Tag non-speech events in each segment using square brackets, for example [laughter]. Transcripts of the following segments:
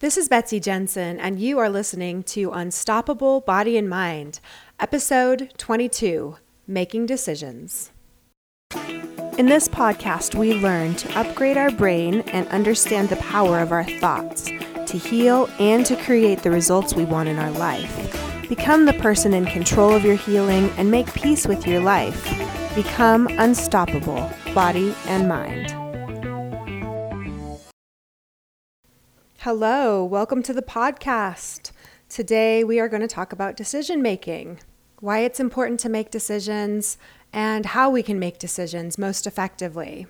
This is Betsy Jensen, and you are listening to Unstoppable Body and Mind, episode 22 Making Decisions. In this podcast, we learn to upgrade our brain and understand the power of our thoughts to heal and to create the results we want in our life. Become the person in control of your healing and make peace with your life. Become unstoppable, body and mind. Hello, welcome to the podcast. Today we are going to talk about decision making, why it's important to make decisions, and how we can make decisions most effectively.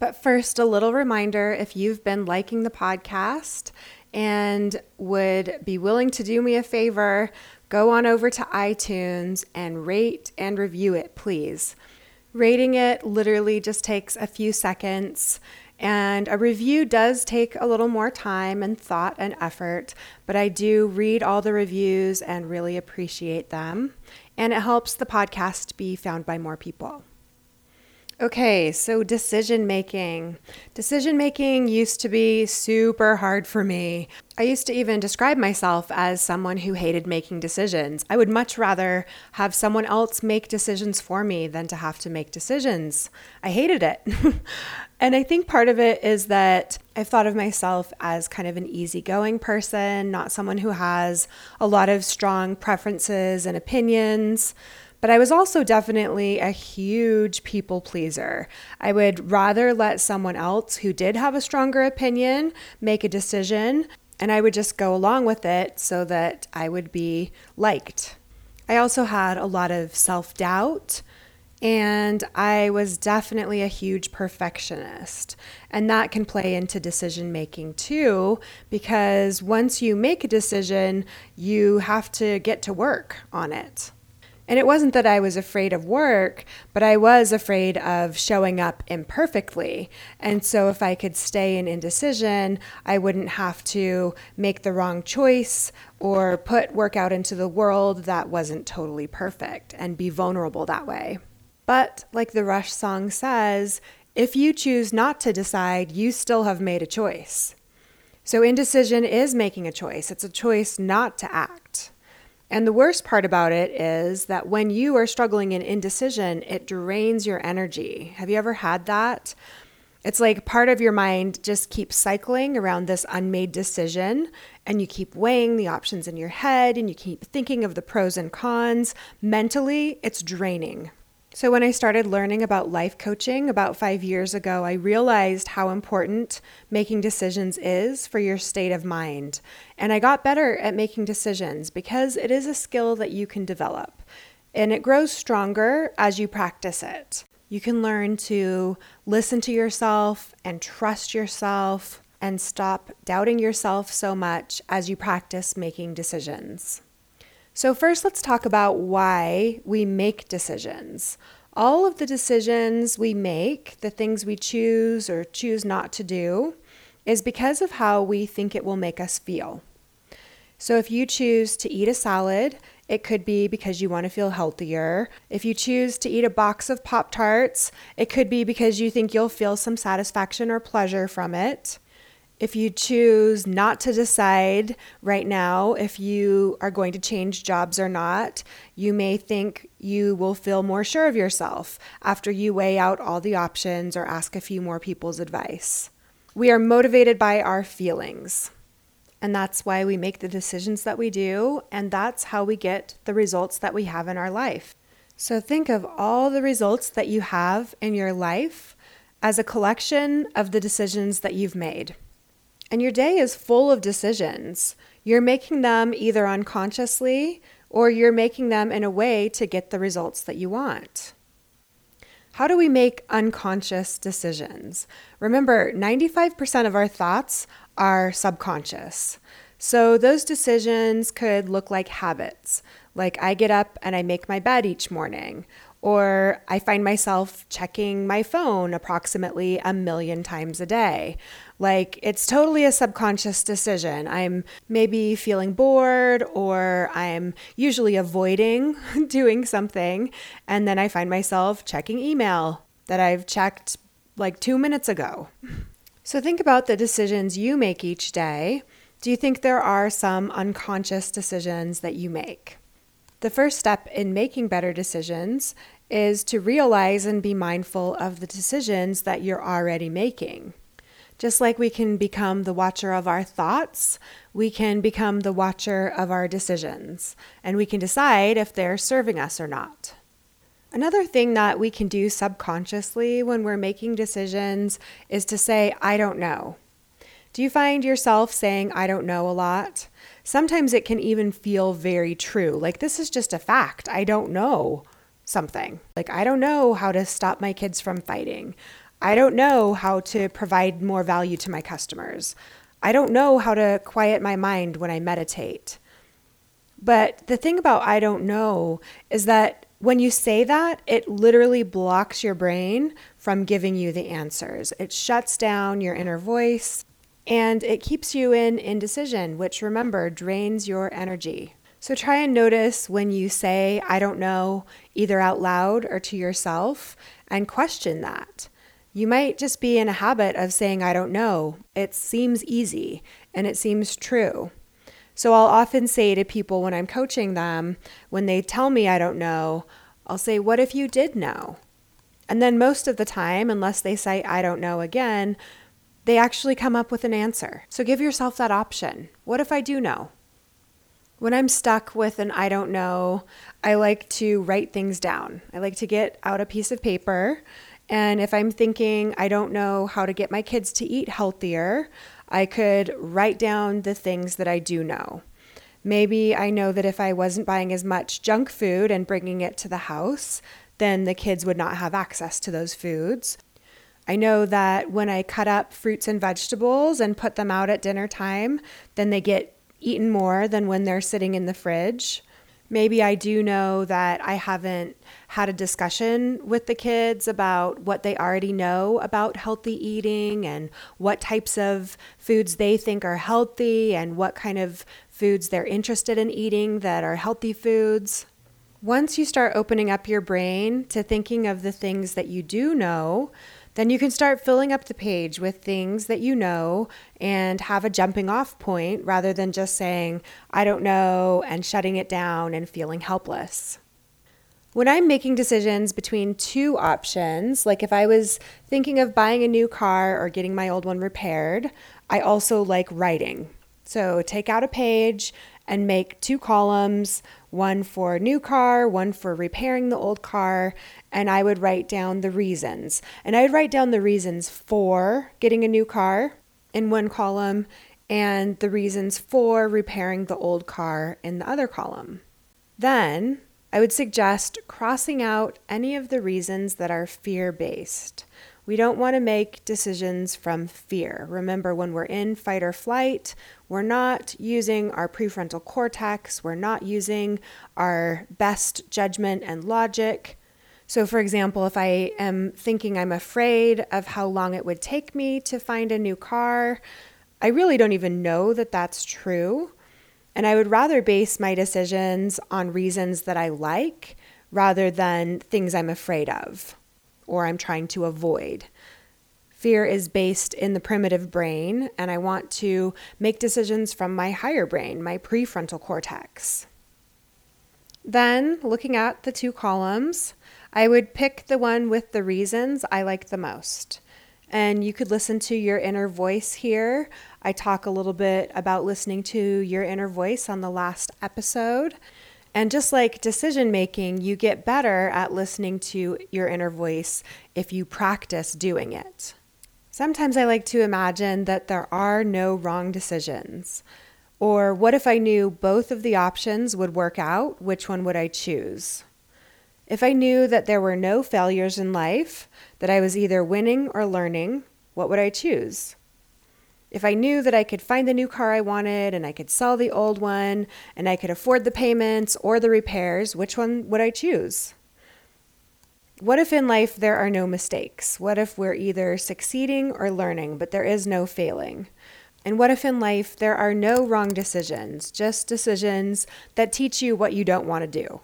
But first, a little reminder if you've been liking the podcast and would be willing to do me a favor, go on over to iTunes and rate and review it, please. Rating it literally just takes a few seconds and a review does take a little more time and thought and effort, but I do read all the reviews and really appreciate them. And it helps the podcast be found by more people. Okay, so decision making. Decision making used to be super hard for me. I used to even describe myself as someone who hated making decisions. I would much rather have someone else make decisions for me than to have to make decisions. I hated it. [laughs] and I think part of it is that I've thought of myself as kind of an easygoing person, not someone who has a lot of strong preferences and opinions. But I was also definitely a huge people pleaser. I would rather let someone else who did have a stronger opinion make a decision, and I would just go along with it so that I would be liked. I also had a lot of self doubt. And I was definitely a huge perfectionist. And that can play into decision making too, because once you make a decision, you have to get to work on it. And it wasn't that I was afraid of work, but I was afraid of showing up imperfectly. And so if I could stay in indecision, I wouldn't have to make the wrong choice or put work out into the world that wasn't totally perfect and be vulnerable that way. But like the Rush song says, if you choose not to decide, you still have made a choice. So indecision is making a choice. It's a choice not to act. And the worst part about it is that when you are struggling in indecision, it drains your energy. Have you ever had that? It's like part of your mind just keeps cycling around this unmade decision, and you keep weighing the options in your head and you keep thinking of the pros and cons. Mentally, it's draining. So, when I started learning about life coaching about five years ago, I realized how important making decisions is for your state of mind. And I got better at making decisions because it is a skill that you can develop. And it grows stronger as you practice it. You can learn to listen to yourself and trust yourself and stop doubting yourself so much as you practice making decisions. So, first, let's talk about why we make decisions. All of the decisions we make, the things we choose or choose not to do, is because of how we think it will make us feel. So, if you choose to eat a salad, it could be because you want to feel healthier. If you choose to eat a box of Pop Tarts, it could be because you think you'll feel some satisfaction or pleasure from it. If you choose not to decide right now if you are going to change jobs or not, you may think you will feel more sure of yourself after you weigh out all the options or ask a few more people's advice. We are motivated by our feelings. And that's why we make the decisions that we do, and that's how we get the results that we have in our life. So think of all the results that you have in your life as a collection of the decisions that you've made. And your day is full of decisions. You're making them either unconsciously or you're making them in a way to get the results that you want. How do we make unconscious decisions? Remember, 95% of our thoughts are subconscious. So those decisions could look like habits, like I get up and I make my bed each morning, or I find myself checking my phone approximately a million times a day. Like it's totally a subconscious decision. I'm maybe feeling bored or I'm usually avoiding [laughs] doing something. And then I find myself checking email that I've checked like two minutes ago. So think about the decisions you make each day Do you think there are some unconscious decisions that you make? The first step in making better decisions is to realize and be mindful of the decisions that you're already making. Just like we can become the watcher of our thoughts, we can become the watcher of our decisions, and we can decide if they're serving us or not. Another thing that we can do subconsciously when we're making decisions is to say, I don't know. Do you find yourself saying, I don't know a lot? Sometimes it can even feel very true. Like, this is just a fact. I don't know something. Like, I don't know how to stop my kids from fighting. I don't know how to provide more value to my customers. I don't know how to quiet my mind when I meditate. But the thing about I don't know is that when you say that, it literally blocks your brain from giving you the answers. It shuts down your inner voice and it keeps you in indecision, which remember drains your energy. So try and notice when you say, I don't know, either out loud or to yourself, and question that. You might just be in a habit of saying, I don't know. It seems easy and it seems true. So I'll often say to people when I'm coaching them, when they tell me I don't know, I'll say, What if you did know? And then most of the time, unless they say I don't know again, they actually come up with an answer. So give yourself that option. What if I do know? When I'm stuck with an I don't know, I like to write things down. I like to get out a piece of paper. And if I'm thinking I don't know how to get my kids to eat healthier, I could write down the things that I do know. Maybe I know that if I wasn't buying as much junk food and bringing it to the house, then the kids would not have access to those foods. I know that when I cut up fruits and vegetables and put them out at dinner time, then they get eaten more than when they're sitting in the fridge. Maybe I do know that I haven't had a discussion with the kids about what they already know about healthy eating and what types of foods they think are healthy and what kind of foods they're interested in eating that are healthy foods. Once you start opening up your brain to thinking of the things that you do know, then you can start filling up the page with things that you know and have a jumping off point rather than just saying, I don't know, and shutting it down and feeling helpless. When I'm making decisions between two options, like if I was thinking of buying a new car or getting my old one repaired, I also like writing. So take out a page and make two columns one for new car, one for repairing the old car, and I would write down the reasons. And I'd write down the reasons for getting a new car in one column and the reasons for repairing the old car in the other column. Then I would suggest crossing out any of the reasons that are fear based. We don't want to make decisions from fear. Remember, when we're in fight or flight, we're not using our prefrontal cortex, we're not using our best judgment and logic. So, for example, if I am thinking I'm afraid of how long it would take me to find a new car, I really don't even know that that's true. And I would rather base my decisions on reasons that I like rather than things I'm afraid of or I'm trying to avoid. Fear is based in the primitive brain, and I want to make decisions from my higher brain, my prefrontal cortex. Then, looking at the two columns, I would pick the one with the reasons I like the most. And you could listen to your inner voice here. I talk a little bit about listening to your inner voice on the last episode. And just like decision making, you get better at listening to your inner voice if you practice doing it. Sometimes I like to imagine that there are no wrong decisions. Or what if I knew both of the options would work out? Which one would I choose? If I knew that there were no failures in life, that I was either winning or learning, what would I choose? If I knew that I could find the new car I wanted and I could sell the old one and I could afford the payments or the repairs, which one would I choose? What if in life there are no mistakes? What if we're either succeeding or learning, but there is no failing? And what if in life there are no wrong decisions, just decisions that teach you what you don't want to do?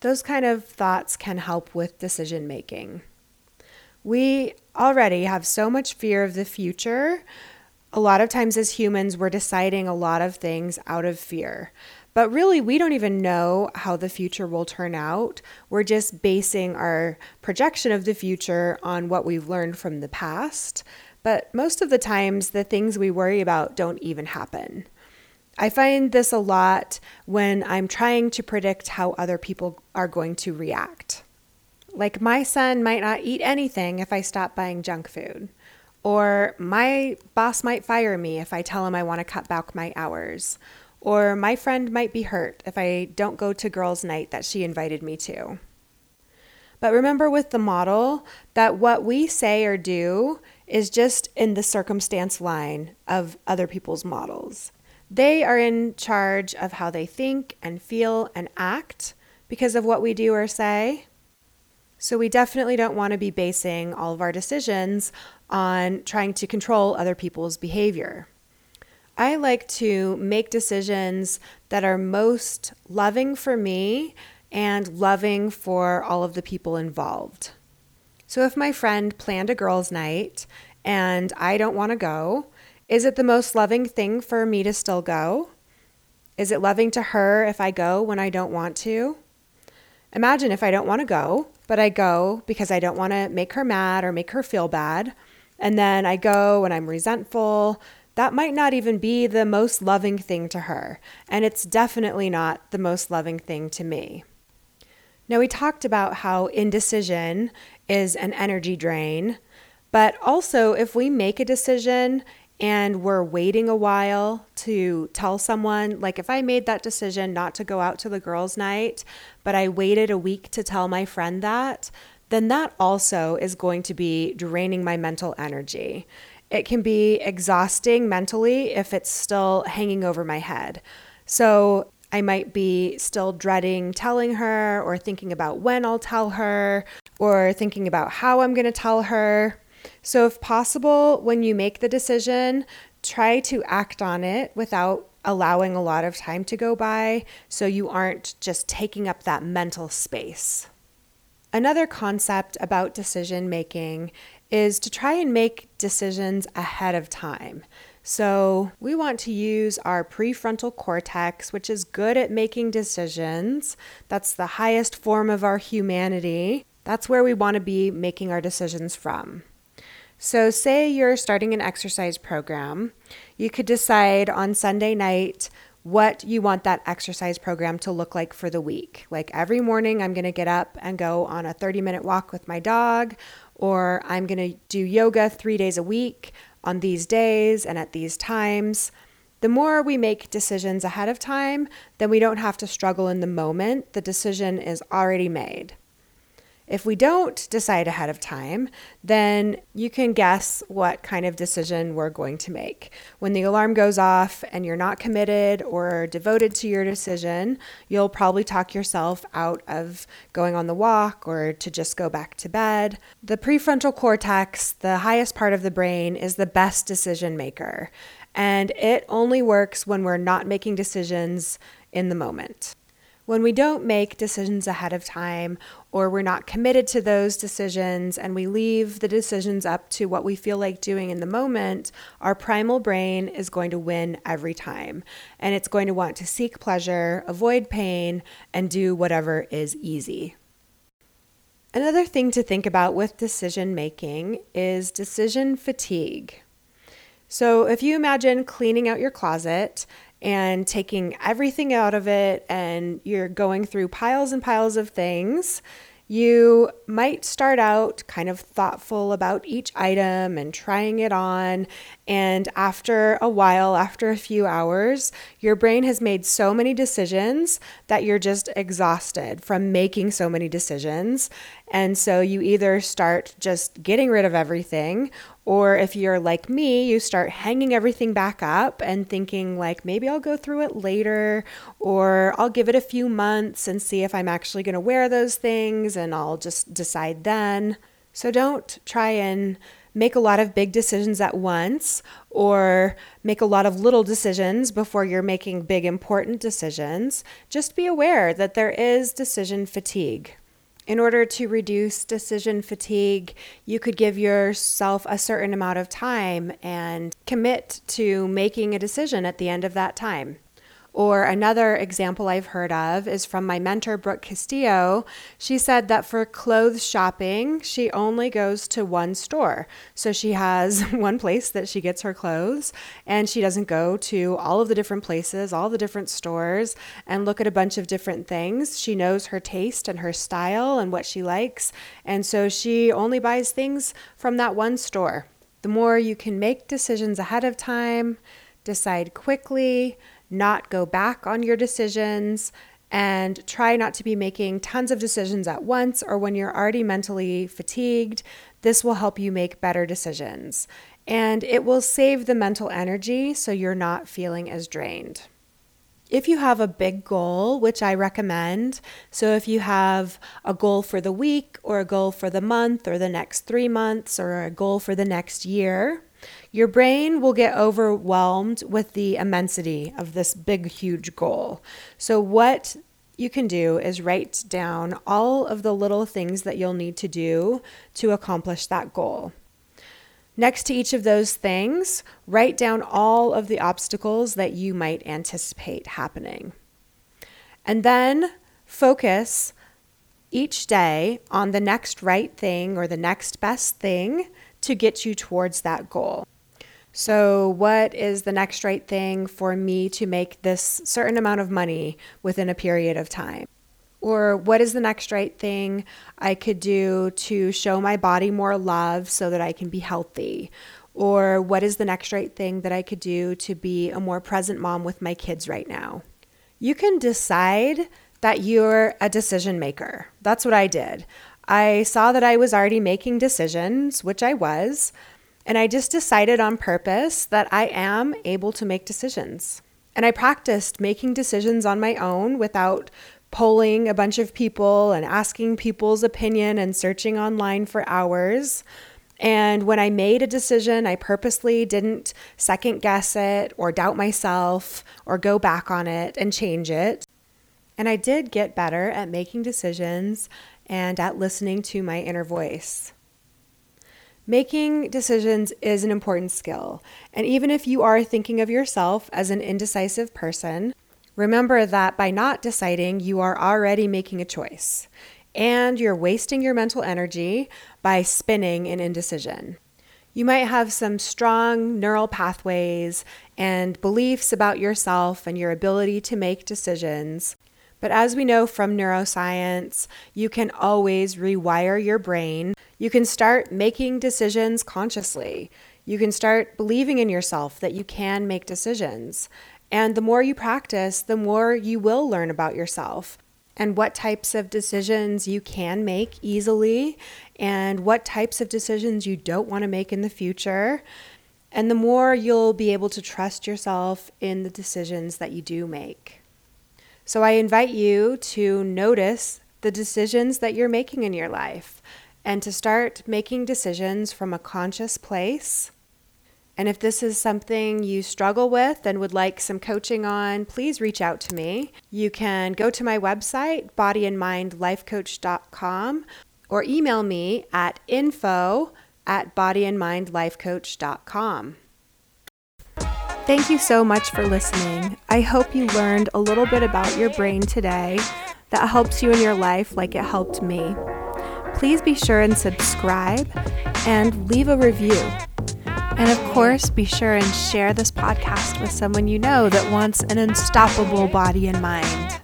Those kind of thoughts can help with decision making. We already have so much fear of the future A lot of times, as humans, we're deciding a lot of things out of fear. But really, we don't even know how the future will turn out. We're just basing our projection of the future on what we've learned from the past. But most of the times, the things we worry about don't even happen. I find this a lot when I'm trying to predict how other people are going to react. Like, my son might not eat anything if I stop buying junk food. Or my boss might fire me if I tell him I want to cut back my hours. Or my friend might be hurt if I don't go to girls' night that she invited me to. But remember with the model that what we say or do is just in the circumstance line of other people's models. They are in charge of how they think and feel and act because of what we do or say. So we definitely don't want to be basing all of our decisions on trying to control other people's behavior. I like to make decisions that are most loving for me and loving for all of the people involved. So if my friend planned a girls' night and I don't want to go, is it the most loving thing for me to still go? Is it loving to her if I go when I don't want to? Imagine if I don't want to go, but I go because I don't want to make her mad or make her feel bad. And then I go and I'm resentful. That might not even be the most loving thing to her, and it's definitely not the most loving thing to me. Now, we talked about how indecision is an energy drain, but also if we make a decision and we're waiting a while to tell someone, like if I made that decision not to go out to the girls' night, but I waited a week to tell my friend that, then that also is going to be draining my mental energy. It can be exhausting mentally if it's still hanging over my head. So I might be still dreading telling her, or thinking about when I'll tell her, or thinking about how I'm going to tell her. So, if possible, when you make the decision, try to act on it without allowing a lot of time to go by so you aren't just taking up that mental space. Another concept about decision making is to try and make decisions ahead of time. So, we want to use our prefrontal cortex, which is good at making decisions. That's the highest form of our humanity. That's where we want to be making our decisions from. So, say you're starting an exercise program, you could decide on Sunday night what you want that exercise program to look like for the week. Like every morning, I'm going to get up and go on a 30 minute walk with my dog, or I'm going to do yoga three days a week on these days and at these times. The more we make decisions ahead of time, then we don't have to struggle in the moment. The decision is already made. If we don't decide ahead of time, then you can guess what kind of decision we're going to make. When the alarm goes off and you're not committed or devoted to your decision, you'll probably talk yourself out of going on the walk or to just go back to bed. The prefrontal cortex, the highest part of the brain, is the best decision maker, and it only works when we're not making decisions in the moment. When we don't make decisions ahead of time or we're not committed to those decisions and we leave the decisions up to what we feel like doing in the moment, our primal brain is going to win every time. And it's going to want to seek pleasure, avoid pain, and do whatever is easy. Another thing to think about with decision making is decision fatigue. So, if you imagine cleaning out your closet and taking everything out of it and you're going through piles and piles of things, you might start out kind of thoughtful about each item and trying it on. And after a while, after a few hours, your brain has made so many decisions that you're just exhausted from making so many decisions. And so you either start just getting rid of everything, or if you're like me, you start hanging everything back up and thinking, like, maybe I'll go through it later, or I'll give it a few months and see if I'm actually going to wear those things, and I'll just decide then. So don't try and make a lot of big decisions at once or make a lot of little decisions before you're making big important decisions. Just be aware that there is decision fatigue. In order to reduce decision fatigue, you could give yourself a certain amount of time and commit to making a decision at the end of that time. Or another example I've heard of is from my mentor, Brooke Castillo. She said that for clothes shopping, she only goes to one store. So she has [laughs] one place that she gets her clothes, and she doesn't go to all of the different places, all the different stores, and look at a bunch of different things. She knows her taste and her style and what she likes. And so she only buys things from that one store. The more you can make decisions ahead of time, decide quickly, not go back on your decisions, and try not to be making tons of decisions at once or when you're already mentally fatigued. This will help you make better decisions. And it will save the mental energy so you're not feeling as drained. If you have a big goal, which I recommend, so if you have a goal for the week or a goal for the month or the next three months or a goal for the next year, your brain will get overwhelmed with the immensity of this big, huge goal. So, what you can do is write down all of the little things that you'll need to do to accomplish that goal. Next to each of those things, write down all of the obstacles that you might anticipate happening. And then focus each day on the next right thing or the next best thing to get you towards that goal. So, what is the next right thing for me to make this certain amount of money within a period of time? Or what is the next right thing I could do to show my body more love so that I can be healthy? Or what is the next right thing that I could do to be a more present mom with my kids right now? You can decide that you're a decision maker. That's what I did. I saw that I was already making decisions, which I was, and I just decided on purpose that I am able to make decisions. And I practiced making decisions on my own without polling a bunch of people and asking people's opinion and searching online for hours. And when I made a decision, I purposely didn't second guess it or doubt myself or go back on it and change it. And I did get better at making decisions and at listening to my inner voice. Making decisions is an important skill, and even if you are thinking of yourself as an indecisive person, remember that by not deciding, you are already making a choice, and you're wasting your mental energy by spinning in indecision. You might have some strong neural pathways and beliefs about yourself and your ability to make decisions but as we know from neuroscience, you can always rewire your brain. You can start making decisions consciously. You can start believing in yourself that you can make decisions. And the more you practice, the more you will learn about yourself and what types of decisions you can make easily and what types of decisions you don't want to make in the future. And the more you'll be able to trust yourself in the decisions that you do make. So I invite you to notice the decisions that you're making in your life and to start making decisions from a conscious place. And if this is something you struggle with and would like some coaching on, please reach out to me. You can go to my website, bodyandmindlifecoach.com, or email me at info at bodyandmindlifecoach.com. Thank you so much for listening. I hope you learned a little bit about your brain today that helps you in your life like it helped me. Please be sure and subscribe and leave a review. And of course, be sure and share this podcast with someone you know that wants an unstoppable body and mind.